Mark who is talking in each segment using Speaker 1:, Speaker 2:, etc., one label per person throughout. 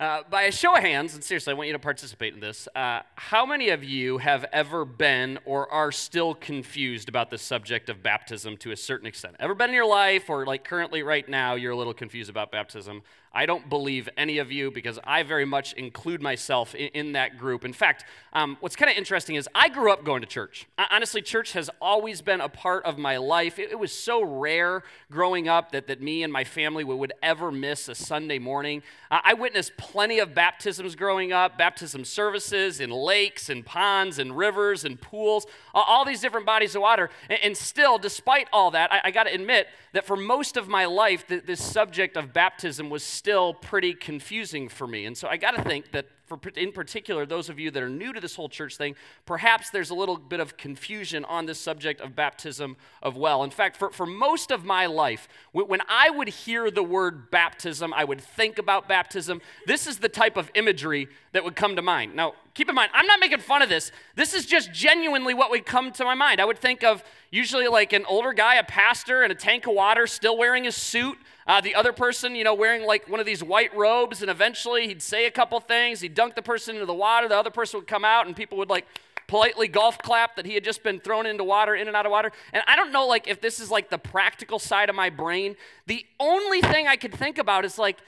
Speaker 1: Uh, by a show of hands, and seriously, I want you to participate in this. Uh, how many of you have ever been or are still confused about the subject of baptism to a certain extent? Ever been in your life, or like currently right now, you're a little confused about baptism? I don't believe any of you because I very much include myself in, in that group. In fact, um, what's kind of interesting is I grew up going to church. honestly, church has always been a part of my life. It, it, was so rare growing up that, that me and my family would, would ever miss a Sunday morning. Uh, I witnessed plenty of baptisms growing up, baptism services in lakes and ponds and rivers and pools, all these different bodies of water. And, and still, despite all that, I, I got to admit that for most of my life, this subject of baptism was still pretty confusing for me. And so I got to think that for, in particular, those of you that are new to this whole church thing, perhaps there's a little bit of confusion on this subject of baptism of well. In fact, for, for most of my life, when I would hear the word baptism, I would think about baptism. This is the type of imagery that would come to mind. Now, keep in mind, I'm not making fun of this. This is just genuinely what would come to my mind. I would think of usually like an older guy, a pastor, and a tank of water, still wearing his suit uh, the other person, you know, wearing like one of these white robes, and eventually he'd say a couple things. He'd dunk the person into the water. The other person would come out, and people would like politely golf clap that he had just been thrown into water, in and out of water. And I don't know, like, if this is like the practical side of my brain. The only thing I could think about is like,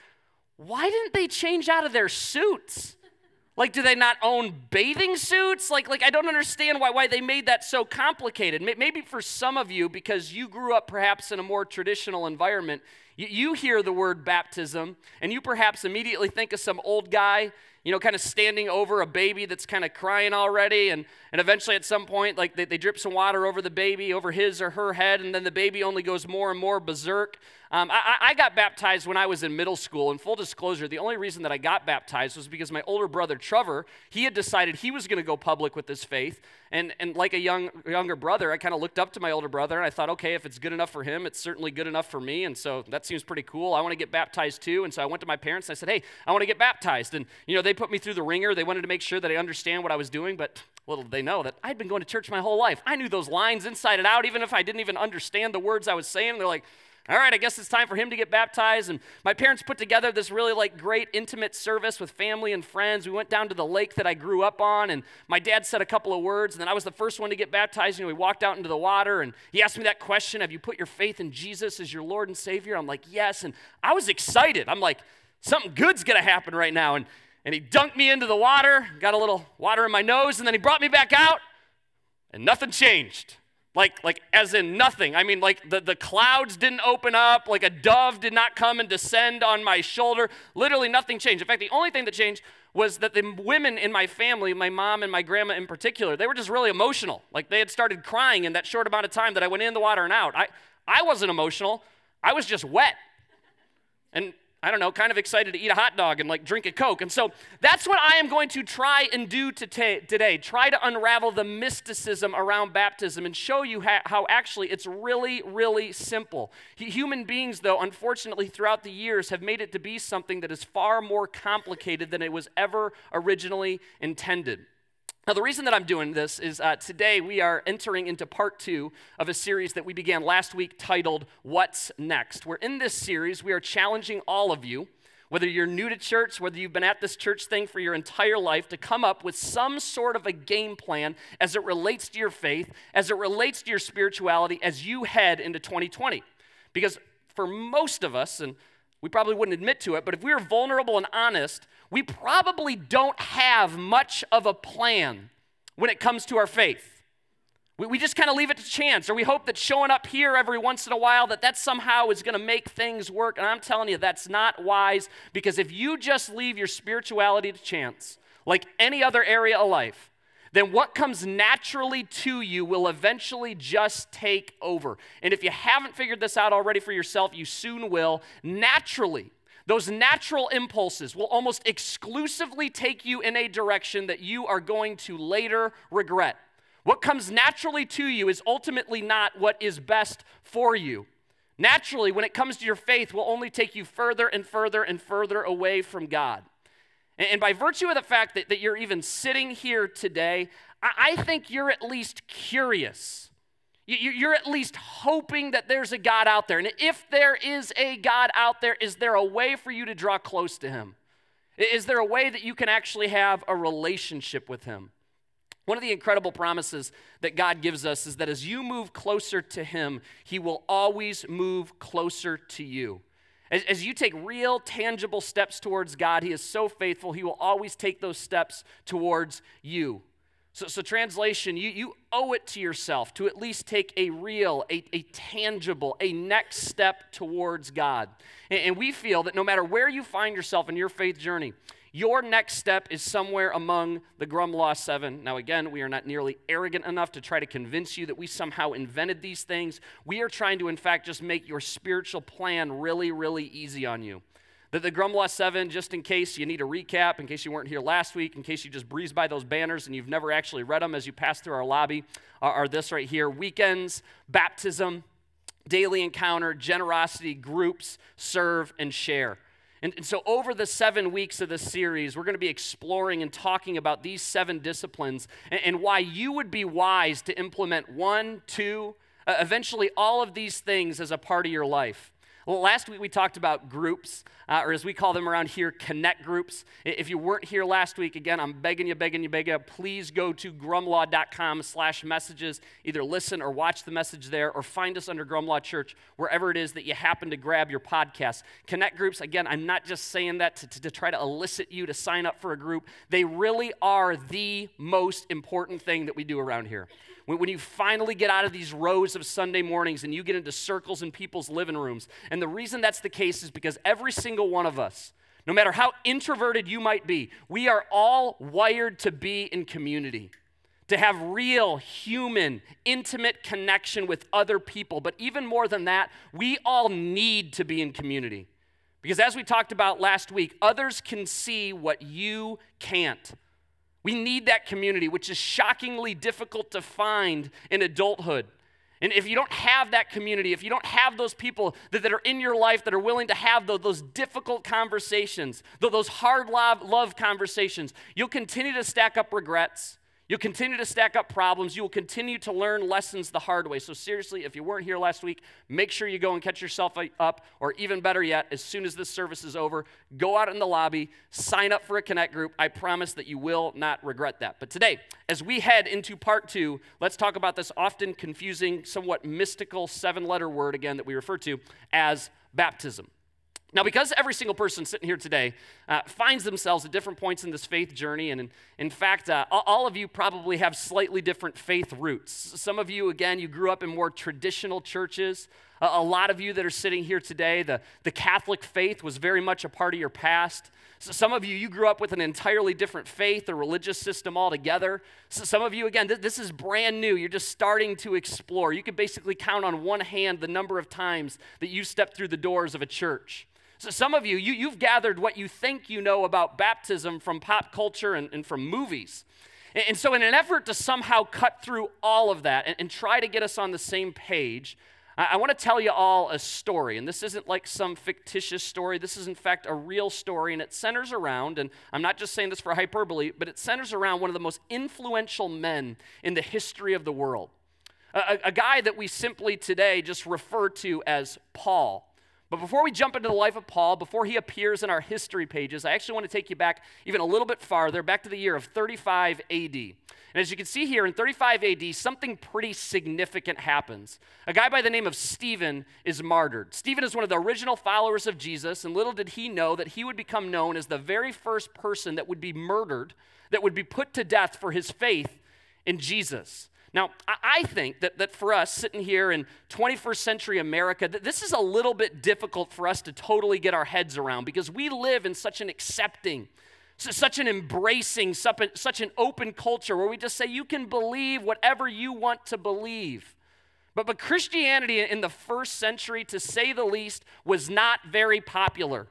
Speaker 1: why didn't they change out of their suits? Like, do they not own bathing suits? Like, like I don't understand why, why they made that so complicated. Maybe for some of you, because you grew up perhaps in a more traditional environment, you hear the word baptism, and you perhaps immediately think of some old guy, you know, kind of standing over a baby that's kind of crying already. And, and eventually, at some point, like they, they drip some water over the baby, over his or her head, and then the baby only goes more and more berserk. Um, I, I, got baptized when I was in middle school. And full disclosure, the only reason that I got baptized was because my older brother Trevor, he had decided he was going to go public with his faith. And, and like a young, younger brother, I kind of looked up to my older brother and I thought, okay, if it's good enough for him, it's certainly good enough for me. And so that seems pretty cool. I want to get baptized too. And so I went to my parents and I said, hey, I want to get baptized. And, you know, they put me through the ringer. They wanted to make sure that I understand what I was doing. But little did they know that I'd been going to church my whole life. I knew those lines inside and out, even if I didn't even understand the words I was saying. They're like, all right, I guess it's time for him to get baptized. And my parents put together this really like great intimate service with family and friends. We went down to the lake that I grew up on, and my dad said a couple of words, and then I was the first one to get baptized. You know, we walked out into the water, and he asked me that question Have you put your faith in Jesus as your Lord and Savior? I'm like, Yes. And I was excited. I'm like, Something good's gonna happen right now. And, and he dunked me into the water, got a little water in my nose, and then he brought me back out, and nothing changed. Like, like as in nothing. I mean, like the, the clouds didn't open up, like a dove did not come and descend on my shoulder. Literally nothing changed. In fact, the only thing that changed was that the women in my family, my mom and my grandma in particular, they were just really emotional. Like they had started crying in that short amount of time that I went in the water and out. I, I wasn't emotional, I was just wet. And I don't know, kind of excited to eat a hot dog and like drink a Coke. And so that's what I am going to try and do today. Try to unravel the mysticism around baptism and show you how actually it's really, really simple. Human beings, though, unfortunately, throughout the years have made it to be something that is far more complicated than it was ever originally intended. Now, the reason that I'm doing this is uh, today we are entering into part two of a series that we began last week titled What's Next? Where in this series we are challenging all of you, whether you're new to church, whether you've been at this church thing for your entire life, to come up with some sort of a game plan as it relates to your faith, as it relates to your spirituality as you head into 2020. Because for most of us, and we probably wouldn't admit to it, but if we were vulnerable and honest, we probably don't have much of a plan when it comes to our faith. We, we just kind of leave it to chance, or we hope that showing up here every once in a while, that that somehow is going to make things work. And I'm telling you, that's not wise, because if you just leave your spirituality to chance, like any other area of life, then what comes naturally to you will eventually just take over. And if you haven't figured this out already for yourself, you soon will. Naturally, those natural impulses will almost exclusively take you in a direction that you are going to later regret. What comes naturally to you is ultimately not what is best for you. Naturally, when it comes to your faith, will only take you further and further and further away from God. And by virtue of the fact that, that you're even sitting here today, I, think you're at least curious. You're at least hoping that there's a God out there. And if there is a God out there, is there a way for you to draw close to Him? Is there a way that you can actually have a relationship with Him? One of the incredible promises that God gives us is that as you move closer to Him, He will always move closer to you. As, as, you take real, tangible steps towards God, He is so faithful, He will always take those steps towards you. So, so translation, you, you owe it to yourself to at least take a real, a, a tangible, a next step towards God. And, and we feel that no matter where you find yourself in your faith journey, your next step is somewhere among the Grumlaw seven. Now, again, we are not nearly arrogant enough to try to convince you that we somehow invented these things. We are trying to, in fact, just make your spiritual plan really, really easy on you. The, the Grumlaw 7, just in case you need a recap, in case you weren't here last week, in case you just breezed by those banners and you've never actually read them as you pass through our lobby, are, are this right here weekends, baptism, daily encounter, generosity, groups, serve, and share. And, and, so, over the seven weeks of this series, we're going to be exploring and talking about these seven disciplines and, and why you would be wise to implement one, two, uh, eventually all of these things as a part of your life. Last week we talked about groups, uh, or as we call them around here, connect groups. If you weren't here last week, again, I'm begging you, begging you, begging you, please go to grumlaw.com slash messages. Either listen or watch the message there, or find us under Grumlaw Church, wherever it is that you happen to grab your podcast. Connect groups, again, I'm not just saying that to, to, to try to elicit you to sign up for a group. They really are the most important thing that we do around here. When, when you finally get out of these rows of Sunday mornings and you get into circles in people's living rooms. And the reason that's the case is because every single one of us, no matter how introverted you might be, we are all wired to be in community, to have real, human, intimate connection with other people. But even more than that, we all need to be in community. Because as we talked about last week, others can see what you can't. We need that community, which is shockingly difficult to find in adulthood. And if you don't have that community, if you don't have those people that, that are in your life that are willing to have those, those difficult conversations, those hard love, love conversations, you'll continue to stack up regrets. You'll continue to stack up problems. You will continue to learn lessons the hard way. So, seriously, if you weren't here last week, make sure you go and catch yourself up. Or, even better yet, as soon as this service is over, go out in the lobby, sign up for a Connect group. I promise that you will not regret that. But today, as we head into part two, let's talk about this often confusing, somewhat mystical seven letter word again that we refer to as baptism. Now, because every single person sitting here today uh, finds themselves at different points in this faith journey, and in, in fact, uh, all of you probably have slightly different faith roots. Some of you, again, you grew up in more traditional churches. A lot of you that are sitting here today, the, the Catholic faith was very much a part of your past. So some of you, you grew up with an entirely different faith or religious system altogether. So some of you, again, th- this is brand new. You're just starting to explore. You could basically count on one hand the number of times that you stepped through the doors of a church. So some of you, you, you've gathered what you think you know about baptism from pop culture and, and from movies. And, and, so, in an effort to somehow cut through all of that and, and try to get us on the same page, I, I want to tell you all a story. And this isn't like some fictitious story. This is, in fact, a real story. And it centers around, and I'm not just saying this for hyperbole, but it centers around one of the most influential men in the history of the world. A, a, guy that we simply today just refer to as Paul. But before we jump into the life of Paul, before he appears in our history pages, I actually want to take you back even a little bit farther, back to the year of 35 AD. And as you can see here, in 35 AD, something pretty significant happens. A guy by the name of Stephen is martyred. Stephen is one of the original followers of Jesus, and little did he know that he would become known as the very first person that would be murdered, that would be put to death for his faith in Jesus. Now, I think that, that for us sitting here in 21st century America, that this is a little bit difficult for us to totally get our heads around because we live in such an accepting, such an embracing, such an open culture where we just say you can believe whatever you want to believe. But, but Christianity in the first century, to say the least, was not very popular.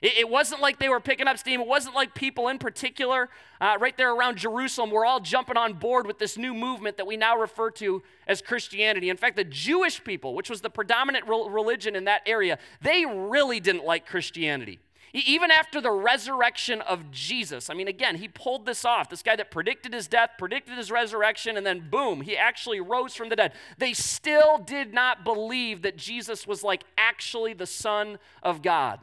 Speaker 1: It, wasn't like they were picking up steam. It wasn't like people in particular, uh, right there around Jerusalem, were all jumping on board with this new movement that we now refer to as Christianity. In fact, the Jewish people, which was the predominant religion in that area, they really didn't like Christianity. Even after the resurrection of Jesus, I mean, again, he pulled this off. This guy that predicted his death, predicted his resurrection, and then boom, he actually rose from the dead. They still did not believe that Jesus was like actually the Son of God.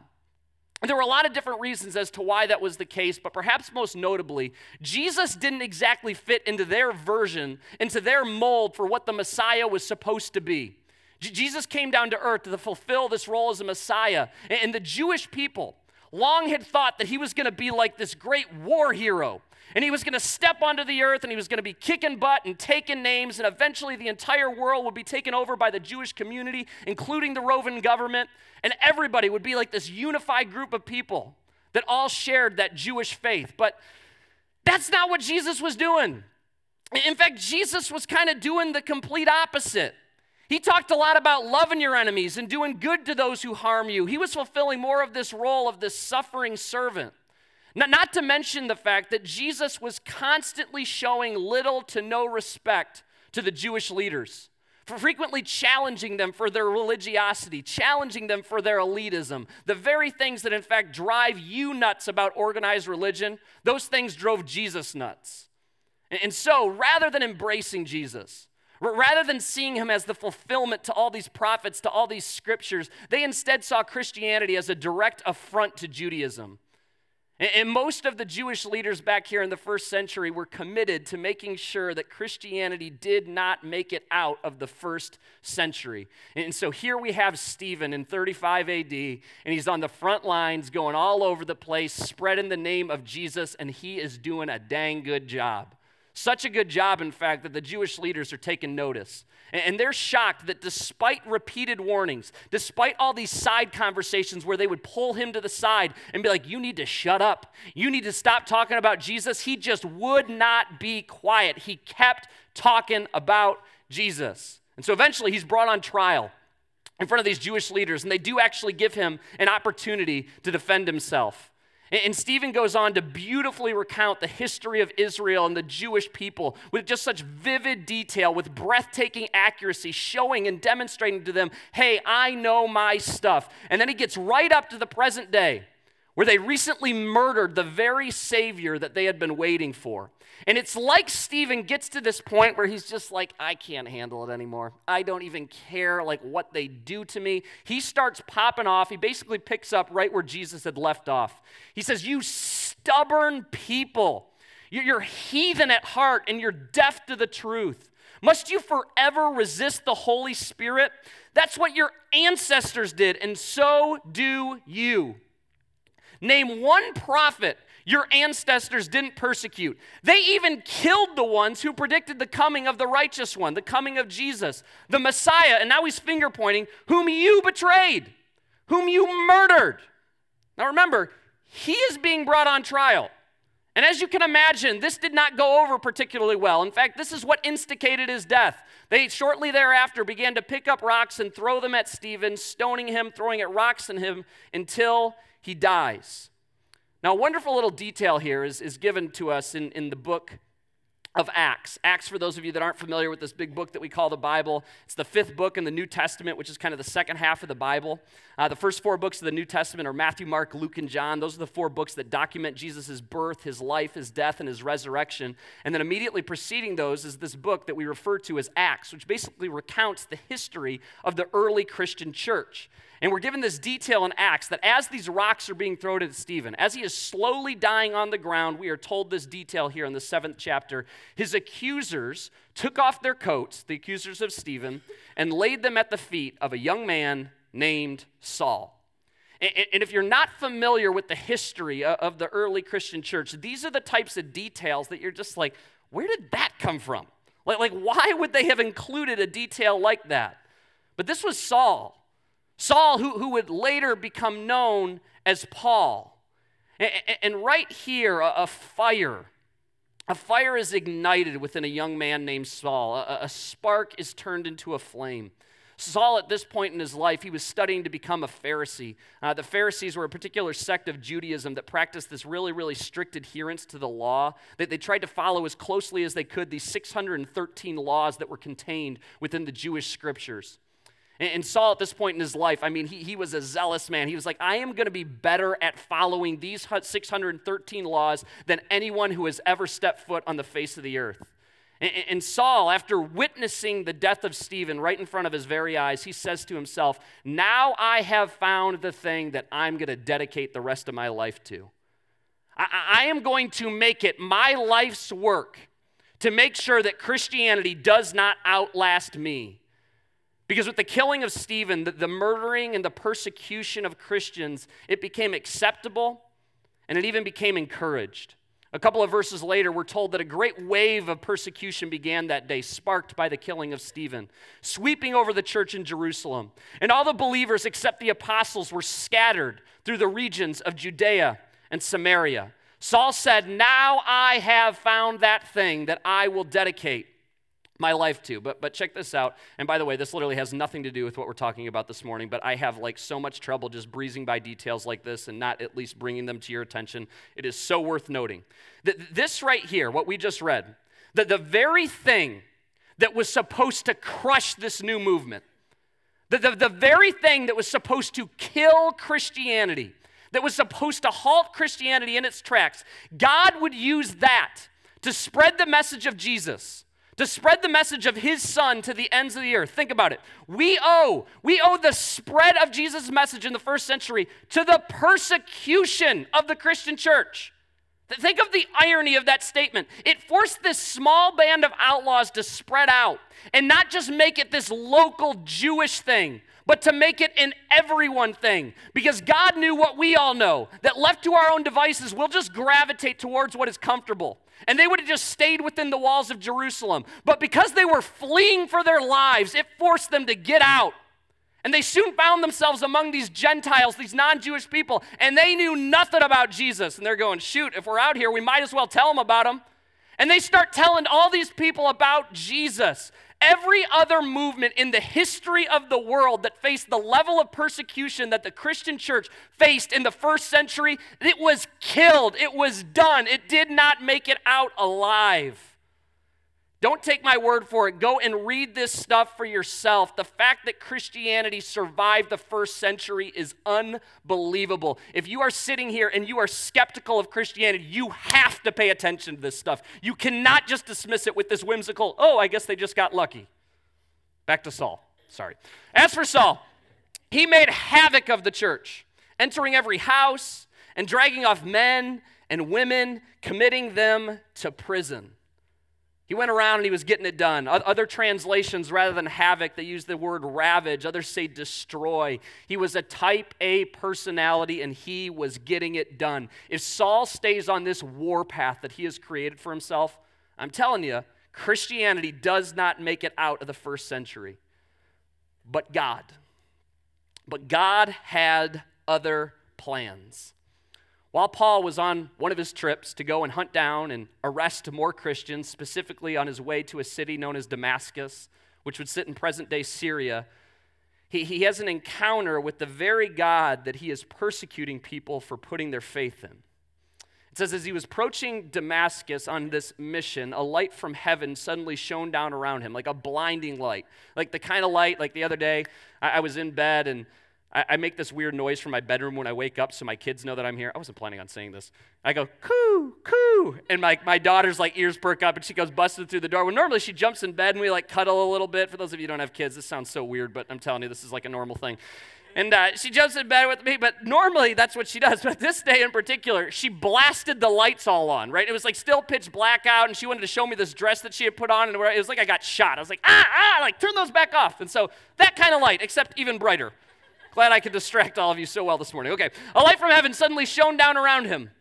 Speaker 1: There were a lot of different reasons as to why that was the case, but perhaps most notably, Jesus didn't exactly fit into their version, into their mold for what the Messiah was supposed to be. J- Jesus came down to earth to fulfill this role as a Messiah. And the Jewish people long had thought that he was going to be like this great war hero and he was going to step onto the earth and he was going to be kicking butt and taking names, and eventually the entire world would be taken over by the Jewish community, including the Roman government. And everybody would be like this unified group of people that all shared that Jewish faith. But that's not what Jesus was doing. In fact, Jesus was kind of doing the complete opposite. He talked a lot about loving your enemies and doing good to those who harm you. He was fulfilling more of this role of this suffering servant. Not, not to mention the fact that Jesus was constantly showing little to no respect to the Jewish leaders, for frequently challenging them for their religiosity, challenging them for their elitism. The very things that, in fact, drive you nuts about organized religion, those things drove Jesus nuts. And so, rather than embracing Jesus, Rather than seeing him as the fulfillment to all these prophets, to all these scriptures, they instead saw Christianity as a direct affront to Judaism. And most of the Jewish leaders back here in the first century were committed to making sure that Christianity did not make it out of the first century. And so here we have Stephen in 35 AD, and he's on the front lines going all over the place, spreading the name of Jesus, and he is doing a dang good job. Such a good job, in fact, that the Jewish leaders are taking notice. And they're shocked that despite repeated warnings, despite all these side conversations where they would pull him to the side and be like, You need to shut up. You need to stop talking about Jesus, he just would not be quiet. He kept talking about Jesus. And so eventually he's brought on trial in front of these Jewish leaders, and they do actually give him an opportunity to defend himself. And Stephen goes on to beautifully recount the history of Israel and the Jewish people with just such vivid detail, with breathtaking accuracy, showing and demonstrating to them, hey, I know my stuff. And then he gets right up to the present day where they recently murdered the very Savior that they had been waiting for. And it's like Stephen gets to this point where he's just like, I can't handle it anymore. I don't even care like what they do to me. He starts popping off. He basically picks up right where Jesus had left off. He says, You stubborn people, you're heathen at heart and you're deaf to the truth. Must you forever resist the Holy Spirit? That's what your ancestors did, and so do you. Name one prophet your ancestors didn't persecute. They even killed the ones who predicted the coming of the righteous one, the coming of Jesus, the Messiah. And now he's finger pointing, whom you betrayed, whom you murdered. Now remember, he is being brought on trial. And as you can imagine, this did not go over particularly well. In fact, this is what instigated his death. They shortly thereafter began to pick up rocks and throw them at Stephen, stoning him, throwing at rocks at him until he dies. Now, a wonderful little detail here is, is given to us in, in the book of Acts. Acts, for those of you that aren't familiar with this big book that we call the Bible, it's the fifth book in the New Testament, which is kind of the second half of the Bible. Uh, the first four books of the New Testament are Matthew, Mark, Luke, and John. Those are the four books that document Jesus' birth, his life, his death, and his resurrection. And then immediately preceding those is this book that we refer to as Acts, which basically recounts the history of the early Christian church. And we're given this detail in Acts that as these rocks are being thrown at Stephen, as he is slowly dying on the ground, we are told this detail here in the seventh chapter. His accusers took off their coats, the accusers of Stephen, and laid them at the feet of a young man named Saul. And if you're not familiar with the history of the early Christian church, these are the types of details that you're just like, where did that come from? Like, like why would they have included a detail like that? But this was Saul. Saul, who, who would later become known as Paul. And, and right here, a, a, fire, a fire is ignited within a young man named Saul. A, a spark is turned into a flame. Saul, at this point in his life, he was studying to become a Pharisee. Uh, the Pharisees were a particular sect of Judaism that practiced this really, really strict adherence to the law. That they tried to follow as closely as they could these 613 laws that were contained within the Jewish scriptures. And Saul, at this point in his life, I mean, he, he was a zealous man. He was like, I am going to be better at following these 613 laws than anyone who has ever stepped foot on the face of the earth. And Saul, after witnessing the death of Stephen right in front of his very eyes, he says to himself, Now I have found the thing that I'm going to dedicate the rest of my life to. I, am going to make it my life's work to make sure that Christianity does not outlast me. Because with the killing of Stephen, the, the murdering and the persecution of Christians, it became acceptable and it even became encouraged. A couple of verses later, we're told that a great wave of persecution began that day, sparked by the killing of Stephen, sweeping over the church in Jerusalem. And all the believers, except the apostles, were scattered through the regions of Judea and Samaria. Saul said, Now I have found that thing that I will dedicate my life too. But but check this out. And by the way, this literally has nothing to do with what we're talking about this morning, but I have like so much trouble just breezing by details like this and not at least bringing them to your attention. It is so worth noting. That this right here, what we just read, that the very thing that was supposed to crush this new movement, the, the, the very thing that was supposed to kill Christianity, that was supposed to halt Christianity in its tracks, God would use that to spread the message of Jesus to spread the message of his son to the ends of the earth. Think about it. We owe, we owe the spread of Jesus' message in the first century to the persecution of the Christian church. Think of the irony of that statement. It forced this small band of outlaws to spread out and not just make it this local Jewish thing, but to make it an everyone thing. Because God knew what we all know that left to our own devices, we'll just gravitate towards what is comfortable. And they would have just stayed within the walls of Jerusalem. But because they were fleeing for their lives, it forced them to get out. And they soon found themselves among these Gentiles, these non Jewish people, and they knew nothing about Jesus. And they're going, shoot, if we're out here, we might as well tell them about him. And they start telling all these people about Jesus. Every other movement in the history of the world that faced the level of persecution that the Christian church faced in the first century, it was killed. It was done. It did not make it out alive. Don't take my word for it. Go and read this stuff for yourself. The fact that Christianity survived the first century is unbelievable. If you are sitting here and you are skeptical of Christianity, you have to pay attention to this stuff. You cannot just dismiss it with this whimsical, oh, I guess they just got lucky. Back to Saul. Sorry. As for Saul, he made havoc of the church, entering every house and dragging off men and women, committing them to prison. He went around and he was getting it done. Other translations, rather than havoc, they use the word ravage. Others say destroy. He was a type A personality and he was getting it done. If Saul stays on this war path that he has created for himself, I'm telling you, Christianity does not make it out of the first century. But God. But God had other plans. While Paul was on one of his trips to go and hunt down and arrest more Christians, specifically on his way to a city known as Damascus, which would sit in present day Syria, he, he has an encounter with the very God that he is persecuting people for putting their faith in. It says, as he was approaching Damascus on this mission, a light from heaven suddenly shone down around him, like a blinding light. Like the kind of light, like the other day, I, I was in bed and I, I, make this weird noise from my bedroom when I wake up so my kids know that I'm here. I wasn't planning on saying this. I go, coo, coo. And my, my daughter's like ears perk up and she goes busting through the door. Well, normally she jumps in bed and we like cuddle a little bit. For those of you who don't have kids, this sounds so weird, but I'm telling you, this is like a normal thing. And uh, she jumps in bed with me, but normally that's what she does. But this day in particular, she blasted the lights all on, right? It was like still pitch black out, and she wanted to show me this dress that she had put on, and it was like I got shot. I was like, ah, ah, like turn those back off. And so that kind of light, except even brighter. Glad I could distract all of you so well this morning. Okay. A light from heaven suddenly shone down around him.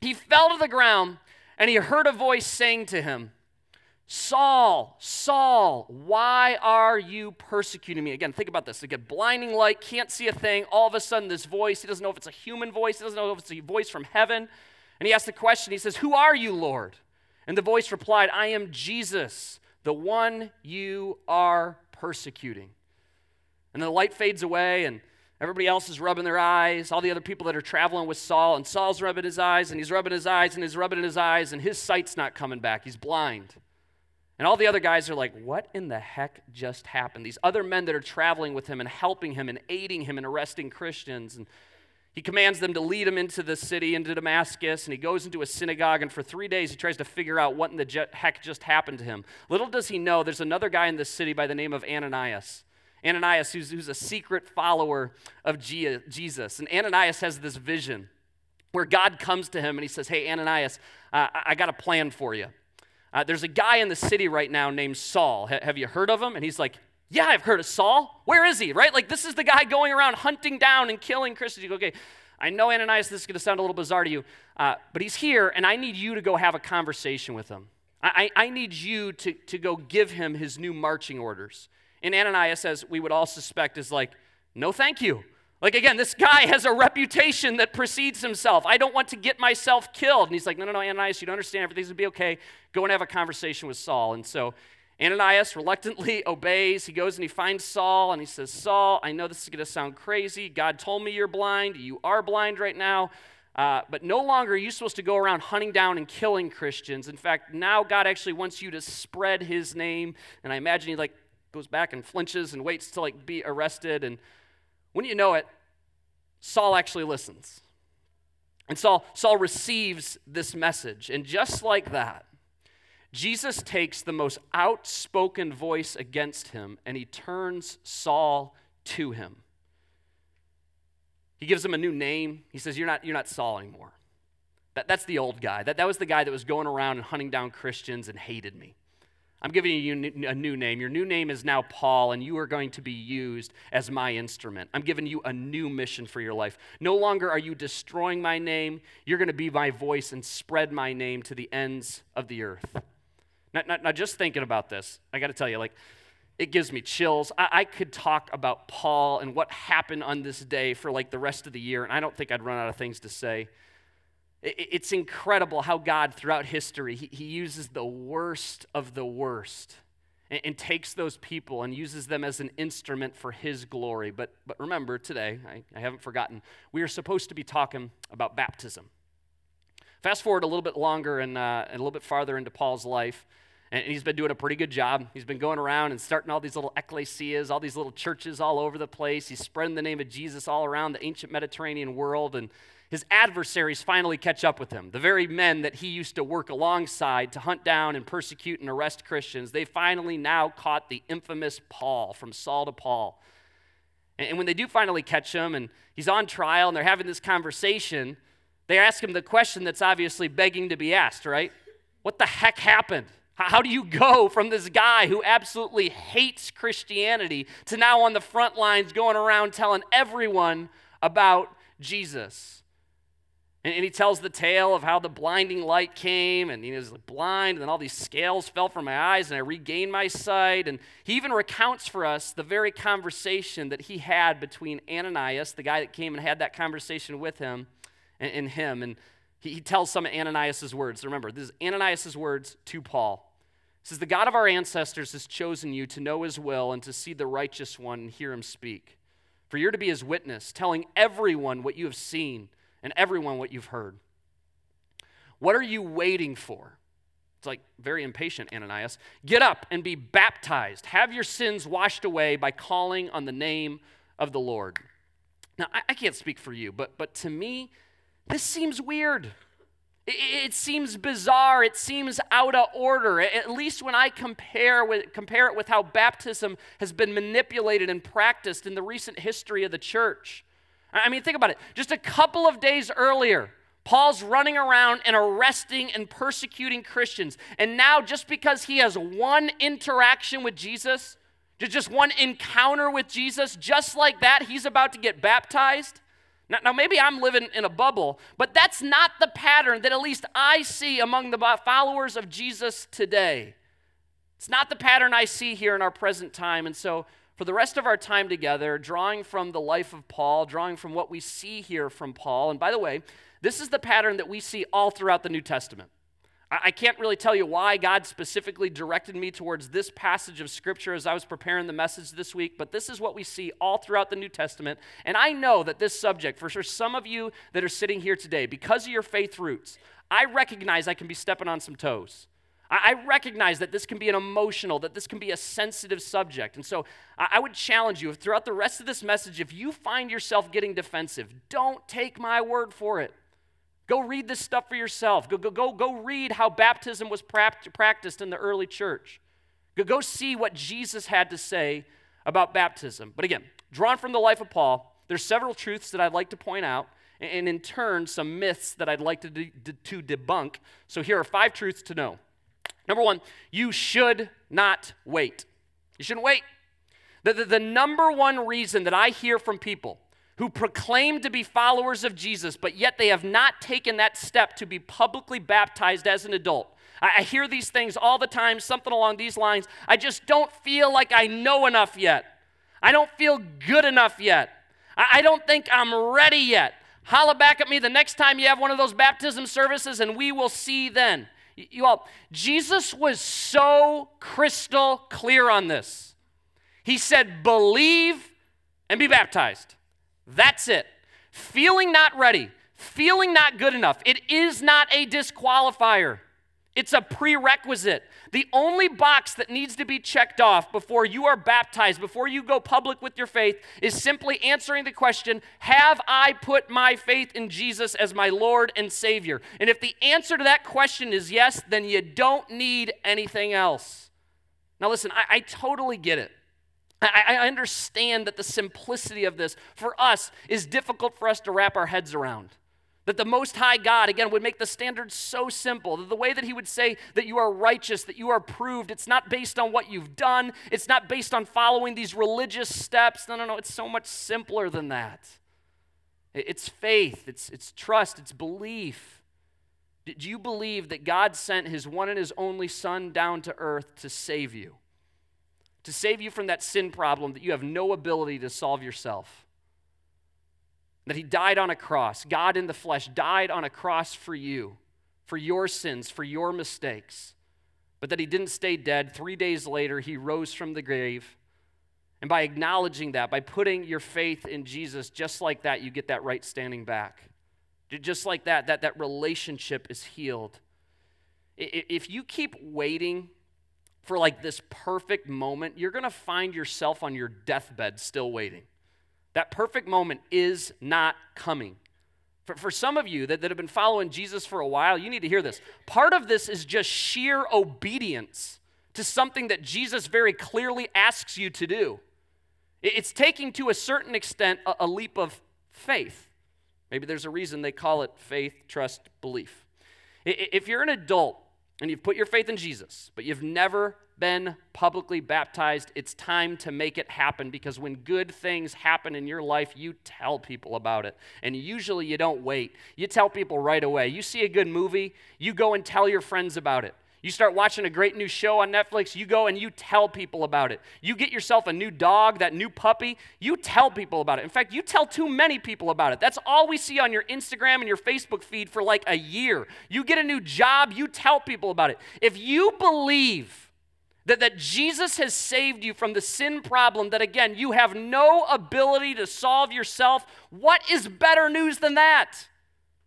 Speaker 1: He fell to the ground and he heard a voice saying to him, Saul, Saul, why are you persecuting me? Again, think about this. Again, blinding light, can't see a thing. All of a sudden, this voice, he doesn't know if it's a human voice, he doesn't know if it's a voice from heaven. And he asks the question, he says, Who are you, Lord? And the voice replied, I am Jesus, the one you are persecuting. And the light fades away, and Everybody else is rubbing their eyes. All the other people that are traveling with Saul, and Saul's rubbing his eyes, and he's rubbing his eyes, and he's rubbing his eyes, and his sight's not coming back. He's blind. And all the other guys are like, What in the heck just happened? These other men that are traveling with him and helping him and aiding him and arresting Christians. And He commands them to lead him into the city, into Damascus, and he goes into a synagogue, and for three days he tries to figure out what in the heck just happened to him. Little does he know, there's another guy in the city by the name of Ananias. Ananias, who's, who's a secret follower of Jesus. And Ananias has this vision where God comes to him and he says, Hey, Ananias, uh, I got a plan for you. Uh, there's a guy in the city right now named Saul. H- have you heard of him? And he's like, yeah, I've heard of Saul. Where is he? Right? Like, this is the guy going around hunting down and killing Christians. You go, okay, I know Ananias, this is going to sound a little bizarre to you, uh, but he's here, and I need you to go have a conversation with him. I, I need you to, to go give him his new marching orders. And Ananias, as we would all suspect, is like, no, thank you. Like, again, this guy has a reputation that precedes himself. I don't want to get myself killed. And he's like, no, no, no, Ananias, you don't understand. Everything's going to be okay. Go and have a conversation with Saul. And so Ananias reluctantly obeys. He goes and he finds Saul and he says, Saul, I know this is going to sound crazy. God told me you're blind. You are blind right now. Uh, but no longer are you supposed to go around hunting down and killing Christians. In fact, now God actually wants you to spread his name. And I imagine he like goes back and flinches and waits to like be arrested. And when you know it, Saul actually listens. And Saul, Saul receives this message. And just like that, Jesus takes the most outspoken voice against him and he turns Saul to him. He gives him a new name. He says, You're not, you're not Saul anymore. That, that's the old guy. That, that was the guy that was going around and hunting down Christians and hated me. I'm giving you a new name. Your new name is now Paul, and you are going to be used as my instrument. I'm giving you a new mission for your life. No longer are you destroying my name. You're going to be my voice and spread my name to the ends of the earth. Now, now, now just thinking about this, I got to tell you, like, it gives me chills. I, I, could talk about Paul and what happened on this day for like the rest of the year, and I don't think I'd run out of things to say. It, it's incredible how God, throughout history, he, he uses the worst of the worst and, and, takes those people and uses them as an instrument for his glory. But, but remember, today, I, I haven't forgotten, we are supposed to be talking about baptism. Fast forward a little bit longer and, uh, and a little bit farther into Paul's life. And he's been doing a pretty good job. He's been going around and starting all these little ecclesias, all these little churches all over the place. He's spreading the name of Jesus all around the ancient Mediterranean world. And his adversaries finally catch up with him. The very men that he used to work alongside to hunt down and persecute and arrest Christians, they finally now caught the infamous Paul, from Saul to Paul. And when they do finally catch him and he's on trial and they're having this conversation, they ask him the question that's obviously begging to be asked, right? What the heck happened? How do you go from this guy who absolutely hates Christianity to now on the front lines going around telling everyone about Jesus? And, he tells the tale of how the blinding light came, and he was blind, and then all these scales fell from my eyes, and I regained my sight. And he even recounts for us the very conversation that he had between Ananias, the guy that came and had that conversation with him, and, and him. And he, he tells some of Ananias' words. Remember, this is Ananias' words to Paul. He says, The God of our ancestors has chosen you to know his will and to see the righteous one and hear him speak. For you're to be his witness, telling everyone what you have seen and everyone what you've heard. What are you waiting for? It's like very impatient, Ananias. Get up and be baptized. Have your sins washed away by calling on the name of the Lord. Now, I, I can't speak for you, but, but to me, this seems weird. It seems bizarre. It seems out of order. At least when I compare, with, compare it with how baptism has been manipulated and practiced in the recent history of the church. I mean, think about it. Just a couple of days earlier, Paul's running around and arresting and persecuting Christians. And now, just because he has one interaction with Jesus, just one encounter with Jesus, just like that, he's about to get baptized. Now, now, maybe I'm living in a bubble, but that's not the pattern that at least I see among the followers of Jesus today. It's not the pattern I see here in our present time. And so, for the rest of our time together, drawing from the life of Paul, drawing from what we see here from Paul, and by the way, this is the pattern that we see all throughout the New Testament. I can't really tell you why God specifically directed me towards this passage of Scripture as I was preparing the message this week, but this is what we see all throughout the New Testament. And I know that this subject, for sure, some of you that are sitting here today, because of your faith roots, I recognize I can be stepping on some toes. I, recognize that this can be an emotional, that this can be a sensitive subject. And so I, I would challenge you throughout the rest of this message, if you find yourself getting defensive, don't take my word for it. Go read this stuff for yourself. Go, go, go, go read how baptism was practiced in the early church. Go, go see what Jesus had to say about baptism. But again, drawn from the life of Paul, there's several truths that I'd like to point out, and in turn, some myths that I'd like to, de- to debunk. So here are five truths to know. Number one, you should not wait. You shouldn't wait. The, the, the, number one reason that I hear from people who proclaim to be followers of Jesus, but yet they have not taken that step to be publicly baptized as an adult. I, I hear these things all the time, something along these lines. I just don't feel like I know enough yet. I don't feel good enough yet. I, I don't think I'm ready yet. Holla back at me the next time you have one of those baptism services, and we will see then. You all, Jesus was so crystal clear on this. He said, Believe and be baptized. That's it. Feeling not ready, feeling not good enough, it is not a disqualifier. It's a prerequisite. The only box that needs to be checked off before you are baptized, before you go public with your faith, is simply answering the question Have I put my faith in Jesus as my Lord and Savior? And if the answer to that question is yes, then you don't need anything else. Now, listen, I, I totally get it. I, I understand that the simplicity of this for us is difficult for us to wrap our heads around. That the Most High God, again, would make the standard so simple. That the way that He would say that you are righteous, that you are proved, it's not based on what you've done, it's not based on following these religious steps. No, no, no, it's so much simpler than that. It's faith, it's, it's trust, it's belief. Did you believe that God sent His one and His only Son down to earth to save you? To save you from that sin problem that you have no ability to solve yourself? That he died on a cross. God in the flesh died on a cross for you, for your sins, for your mistakes. But that he didn't stay dead. Three days later, he rose from the grave. And by acknowledging that, by putting your faith in Jesus, just like that, you get that right standing back. Just like that, that, that relationship is healed. If you keep waiting for like this perfect moment, you're going to find yourself on your deathbed still waiting. That perfect moment is not coming. For, for some of you that, that have been following Jesus for a while, you need to hear this. Part of this is just sheer obedience to something that Jesus very clearly asks you to do. It's taking to a certain extent a, a leap of faith. Maybe there's a reason they call it faith, trust, belief. If you're an adult and you've put your faith in Jesus, but you've never been publicly baptized, it's time to make it happen because when good things happen in your life, you tell people about it. And usually you don't wait, you tell people right away. You see a good movie, you go and tell your friends about it. You start watching a great new show on Netflix, you go and you tell people about it. You get yourself a new dog, that new puppy, you tell people about it. In fact, you tell too many people about it. That's all we see on your Instagram and your Facebook feed for like a year. You get a new job, you tell people about it. If you believe that, that Jesus has saved you from the sin problem that, again, you have no ability to solve yourself. What is better news than that?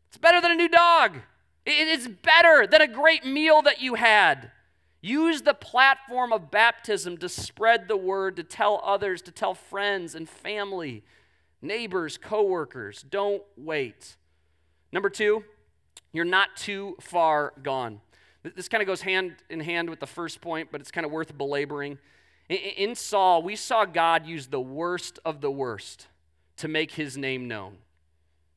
Speaker 1: It's better than a new dog. It's better than a great meal that you had. Use the platform of baptism to spread the word, to tell others, to tell friends and family, neighbors, coworkers. Don't wait. Number two, you're not too far gone. This kind of goes hand in hand with the first point, but it's kind of worth belaboring. In Saul, we saw God use the worst of the worst to make his name known.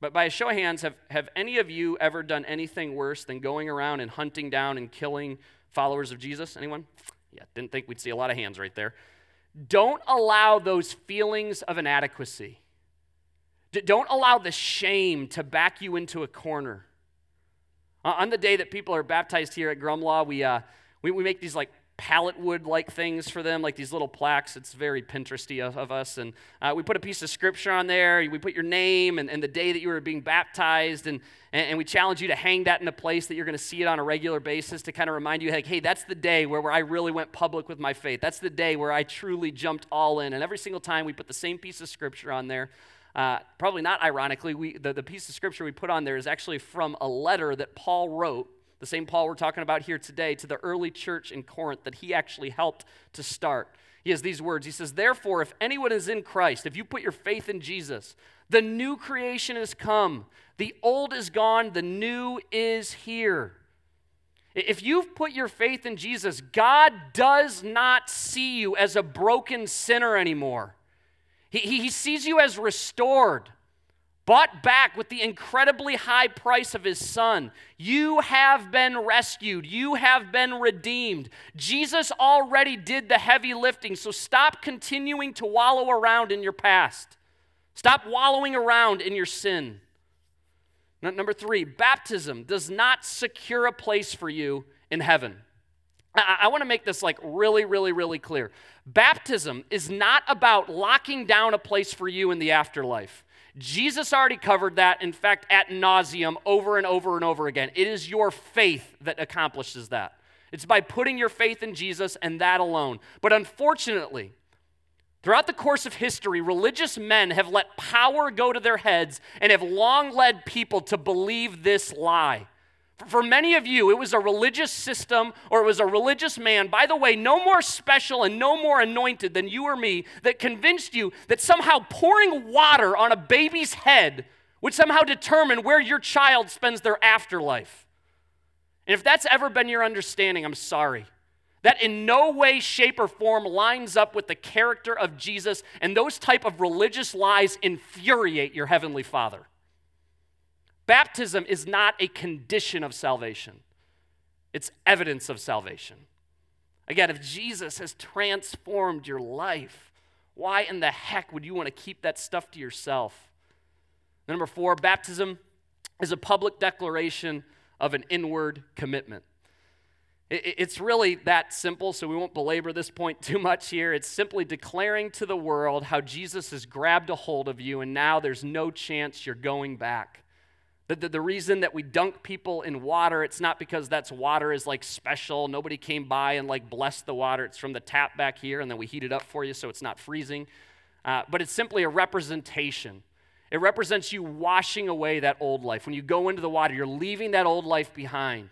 Speaker 1: But by a show of hands, have, have any of you ever done anything worse than going around and hunting down and killing followers of Jesus? Anyone? Yeah, didn't think we'd see a lot of hands right there. Don't allow those feelings of inadequacy. Don't allow the shame to back you into a corner. On the day that people are baptized here at Grumlaw, we, uh, we, we make these like pallet wood like things for them, like these little plaques. It's very Pinteresty of, of us. And uh, we put a piece of scripture on there. We put your name and, and the day that you were being baptized. And, and, and we challenge you to hang that in a place that you're going to see it on a regular basis to kind of remind you, like, hey, that's the day where, where I really went public with my faith. That's the day where I truly jumped all in. And every single time we put the same piece of scripture on there. Uh, probably not ironically, we, the, the piece of scripture we put on there is actually from a letter that Paul wrote the same Paul we're talking about here today, to the early church in Corinth that he actually helped to start. He has these words. He says, Therefore, if anyone is in Christ, if you put your faith in Jesus, the new creation has come. The old is gone, the new is here. If you've put your faith in Jesus, God does not see you as a broken sinner anymore. He, he sees you as restored bought back with the incredibly high price of his son. You have been rescued. You have been redeemed. Jesus already did the heavy lifting, so stop continuing to wallow around in your past. Stop wallowing around in your sin. Number three, baptism does not secure a place for you in heaven. I, I want to make this like really, really, really clear. Baptism is not about locking down a place for you in the afterlife. Jesus already covered that, in fact, at nauseum over and over and over again. It is your faith that accomplishes that. It's by putting your faith in Jesus and that alone. But unfortunately, throughout the course of history, religious men have let power go to their heads and have long led people to believe this lie. For many of you, it was a religious system or it was a religious man, by the way, no more special and no more anointed than you or me, that convinced you that somehow pouring water on a baby's head would somehow determine where your child spends their afterlife. And if that's ever been your understanding, I'm sorry. That in no way, shape, or form lines up with the character of Jesus, and those type of religious lies infuriate your heavenly Father. Baptism is not a condition of salvation, it's evidence of salvation. Again, if Jesus has transformed your life, why in the heck would you want to keep that stuff to yourself? Number four, baptism is a public declaration of an inward commitment. It's really that simple, so we won't belabor this point too much here. It's simply declaring to the world how Jesus has grabbed a hold of you, and now there's no chance you're going back. The, the, the, reason that we dunk people in water, it's not because that's water is like special. Nobody came by and like blessed the water. It's from the tap back here, and then we heat it up for you so it's not freezing. Uh, but it's simply a representation. It represents you washing away that old life. When you go into the water, you're leaving that old life behind.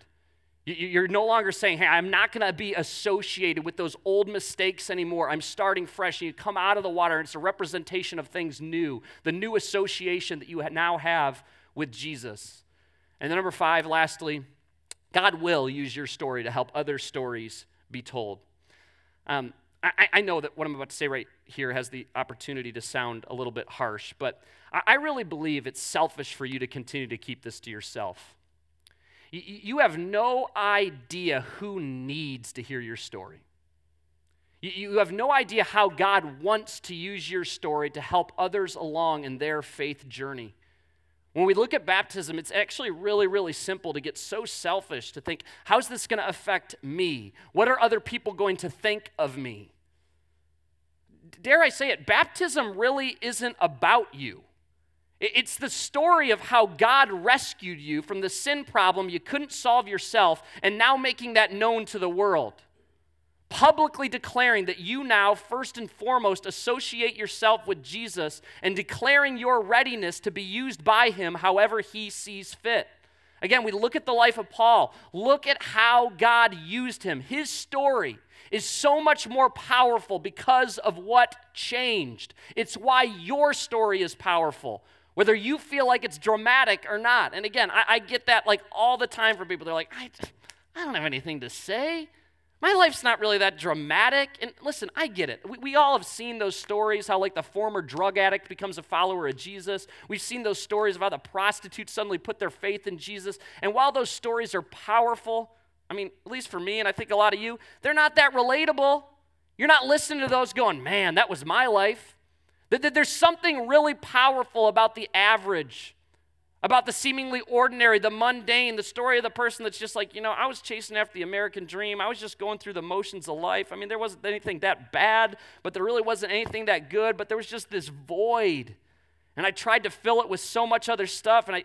Speaker 1: You're no longer saying, hey, I'm not going to be associated with those old mistakes anymore. I'm starting fresh. And you come out of the water, and it's a representation of things new, the new association that you now have with Jesus. And then, number five, lastly, God will use your story to help other stories be told. Um, I, I, know that what I'm about to say right here has the opportunity to sound a little bit harsh, but I, I really believe it's selfish for you to continue to keep this to yourself. You, you have no idea who needs to hear your story. You, you have no idea how God wants to use your story to help others along in their faith journey. When we look at baptism, it's actually really, really simple to get so selfish to think, how's this going to affect me? What are other people going to think of me? Dare I say it, baptism really isn't about you. It's the story of how God rescued you from the sin problem you couldn't solve yourself and now making that known to the world publicly declaring that you now, first and foremost, associate yourself with Jesus and declaring your readiness to be used by him however he sees fit. Again, we look at the life of Paul. Look at how God used him. His story is so much more powerful because of what changed. It's why your story is powerful, whether you feel like it's dramatic or not. And again, I, I get that like all the time from people. They're like, I, I don't have anything to say. My life's not really that dramatic. And listen, I get it. We, we, all have seen those stories how, like, the former drug addict becomes a follower of Jesus. We've seen those stories of how the prostitutes suddenly put their faith in Jesus. And while those stories are powerful, I mean, at least for me, and I think a lot of you, they're not that relatable. You're not listening to those going, man, that was my life. that There's something really powerful about the average about the seemingly ordinary, the mundane, the story of the person that's just like, you know, I was chasing after the American dream. I was just going through the motions of life. I mean, there wasn't anything that bad, but there really wasn't anything that good, but there was just this void. And I tried to fill it with so much other stuff, and I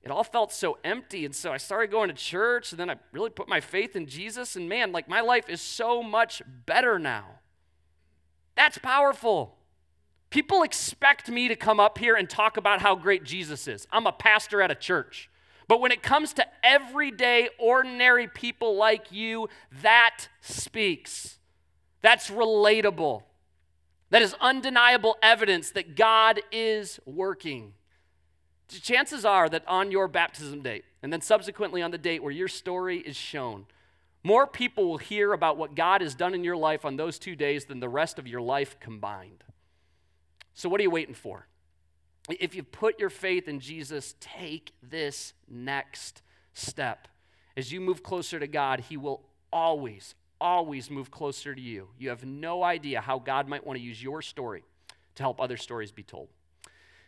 Speaker 1: it all felt so empty. And so I started going to church, and then I really put my faith in Jesus, and man, like my life is so much better now. That's powerful. People expect me to come up here and talk about how great Jesus is. I'm a pastor at a church. But when it comes to everyday, ordinary people like you, that speaks. That's relatable. That is undeniable evidence that God is working. Chances are that on your baptism date, and then subsequently on the date where your story is shown, more people will hear about what God has done in your life on those two days than the rest of your life combined. So, what are you waiting for? If you put your faith in Jesus, take this next step. As you move closer to God, He will always, always move closer to you. You have no idea how God might want to use your story to help other stories be told.